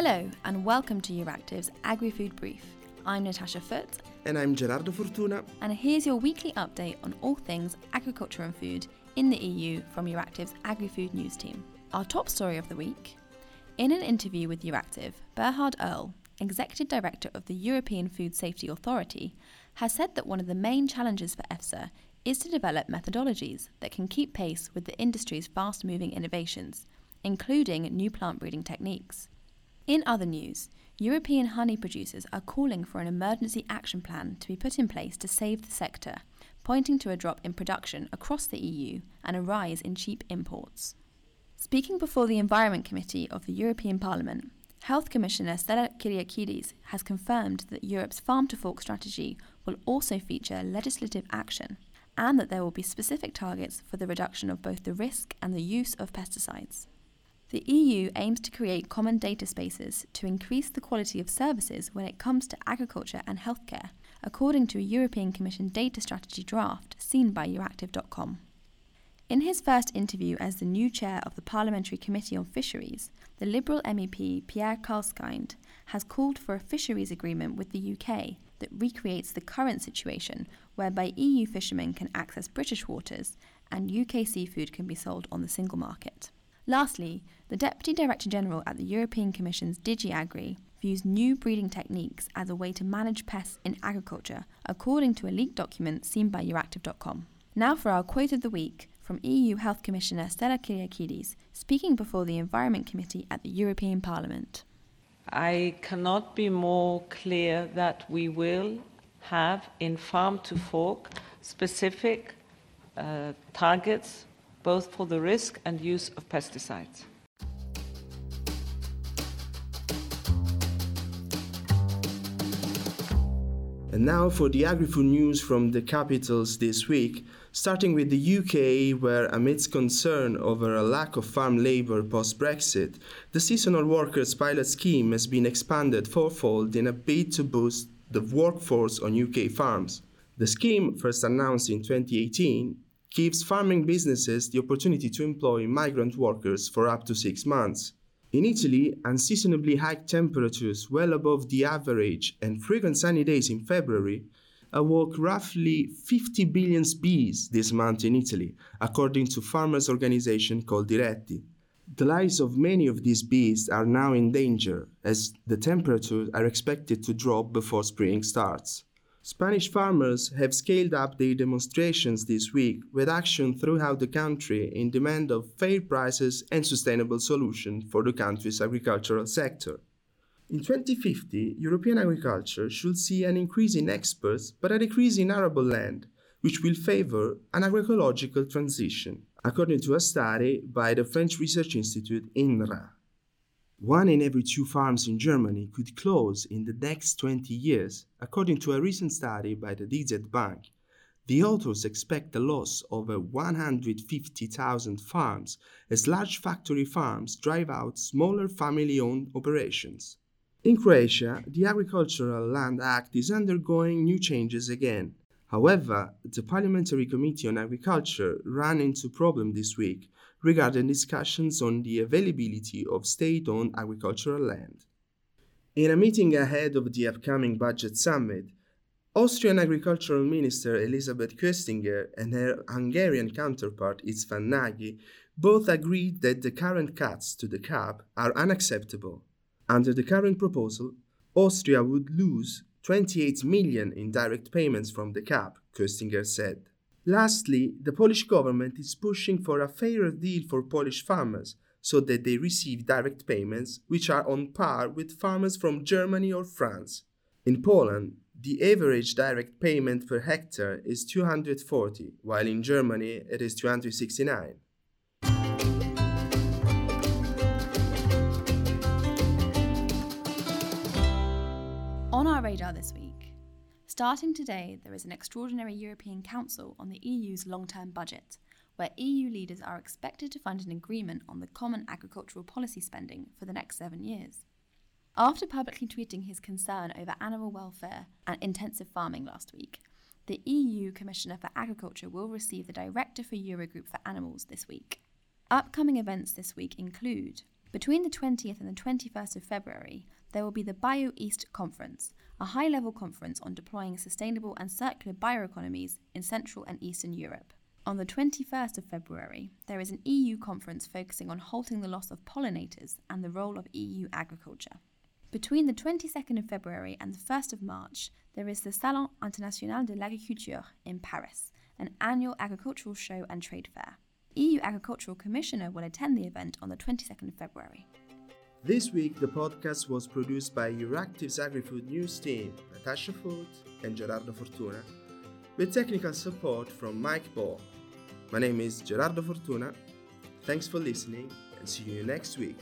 Hello, and welcome to Euractiv's Agri Food Brief. I'm Natasha Foote. And I'm Gerardo Fortuna. And here's your weekly update on all things agriculture and food in the EU from Euractiv's Agri Food News team. Our top story of the week. In an interview with Euractiv, Bernhard Url, Executive Director of the European Food Safety Authority, has said that one of the main challenges for EFSA is to develop methodologies that can keep pace with the industry's fast moving innovations, including new plant breeding techniques. In other news, European honey producers are calling for an emergency action plan to be put in place to save the sector, pointing to a drop in production across the EU and a rise in cheap imports. Speaking before the Environment Committee of the European Parliament, Health Commissioner Stella Kyriakides has confirmed that Europe's farm to fork strategy will also feature legislative action and that there will be specific targets for the reduction of both the risk and the use of pesticides. The EU aims to create common data spaces to increase the quality of services when it comes to agriculture and healthcare, according to a European Commission data strategy draft seen by Euractiv.com. In his first interview as the new chair of the Parliamentary Committee on Fisheries, the Liberal MEP Pierre Karleskind has called for a fisheries agreement with the UK that recreates the current situation whereby EU fishermen can access British waters and UK seafood can be sold on the single market. Lastly, the Deputy Director General at the European Commission's DG Agri views new breeding techniques as a way to manage pests in agriculture, according to a leaked document seen by Euractiv.com. Now for our quote of the week from EU Health Commissioner Stella Kyriakides, speaking before the Environment Committee at the European Parliament. I cannot be more clear that we will have in farm to fork specific uh, targets both for the risk and use of pesticides. And now for the agri-food news from the capitals this week, starting with the UK, where amidst concern over a lack of farm labour post-Brexit, the seasonal workers pilot scheme has been expanded fourfold in a bid to boost the workforce on UK farms. The scheme, first announced in 2018, gives farming businesses the opportunity to employ migrant workers for up to six months. In Italy, unseasonably high temperatures well above the average and frequent sunny days in February awoke roughly 50 billion bees this month in Italy, according to farmers' organization Coldiretti. The lives of many of these bees are now in danger as the temperatures are expected to drop before spring starts. Spanish farmers have scaled up their demonstrations this week with action throughout the country in demand of fair prices and sustainable solutions for the country's agricultural sector. In 2050, European agriculture should see an increase in exports but a decrease in arable land, which will favor an agroecological transition, according to a study by the French Research Institute INRA. One in every two farms in Germany could close in the next 20 years, according to a recent study by the DZ Bank. The authors expect a loss of 150,000 farms as large factory farms drive out smaller family owned operations. In Croatia, the Agricultural Land Act is undergoing new changes again. However, the Parliamentary Committee on Agriculture ran into problem this week regarding discussions on the availability of state owned agricultural land. In a meeting ahead of the upcoming budget summit, Austrian Agricultural Minister Elisabeth Köstinger and her Hungarian counterpart István Nagy both agreed that the current cuts to the CAP are unacceptable. Under the current proposal, Austria would lose 28 million in direct payments from the CAP, Köstinger said. Lastly, the Polish government is pushing for a fairer deal for Polish farmers so that they receive direct payments which are on par with farmers from Germany or France. In Poland, the average direct payment per hectare is 240, while in Germany it is 269. On our radar this week, Starting today, there is an extraordinary European Council on the EU's long term budget, where EU leaders are expected to find an agreement on the common agricultural policy spending for the next seven years. After publicly tweeting his concern over animal welfare and intensive farming last week, the EU Commissioner for Agriculture will receive the Director for Eurogroup for Animals this week. Upcoming events this week include Between the 20th and the 21st of February, there will be the BioEast Conference, a high level conference on deploying sustainable and circular bioeconomies in Central and Eastern Europe. On the 21st of February, there is an EU conference focusing on halting the loss of pollinators and the role of EU agriculture. Between the 22nd of February and the 1st of March, there is the Salon International de l'Agriculture in Paris, an annual agricultural show and trade fair. EU Agricultural Commissioner will attend the event on the 22nd of February. This week, the podcast was produced by Euractiv's AgriFood News team, Natasha Foote and Gerardo Fortuna, with technical support from Mike Ball. My name is Gerardo Fortuna. Thanks for listening and see you next week.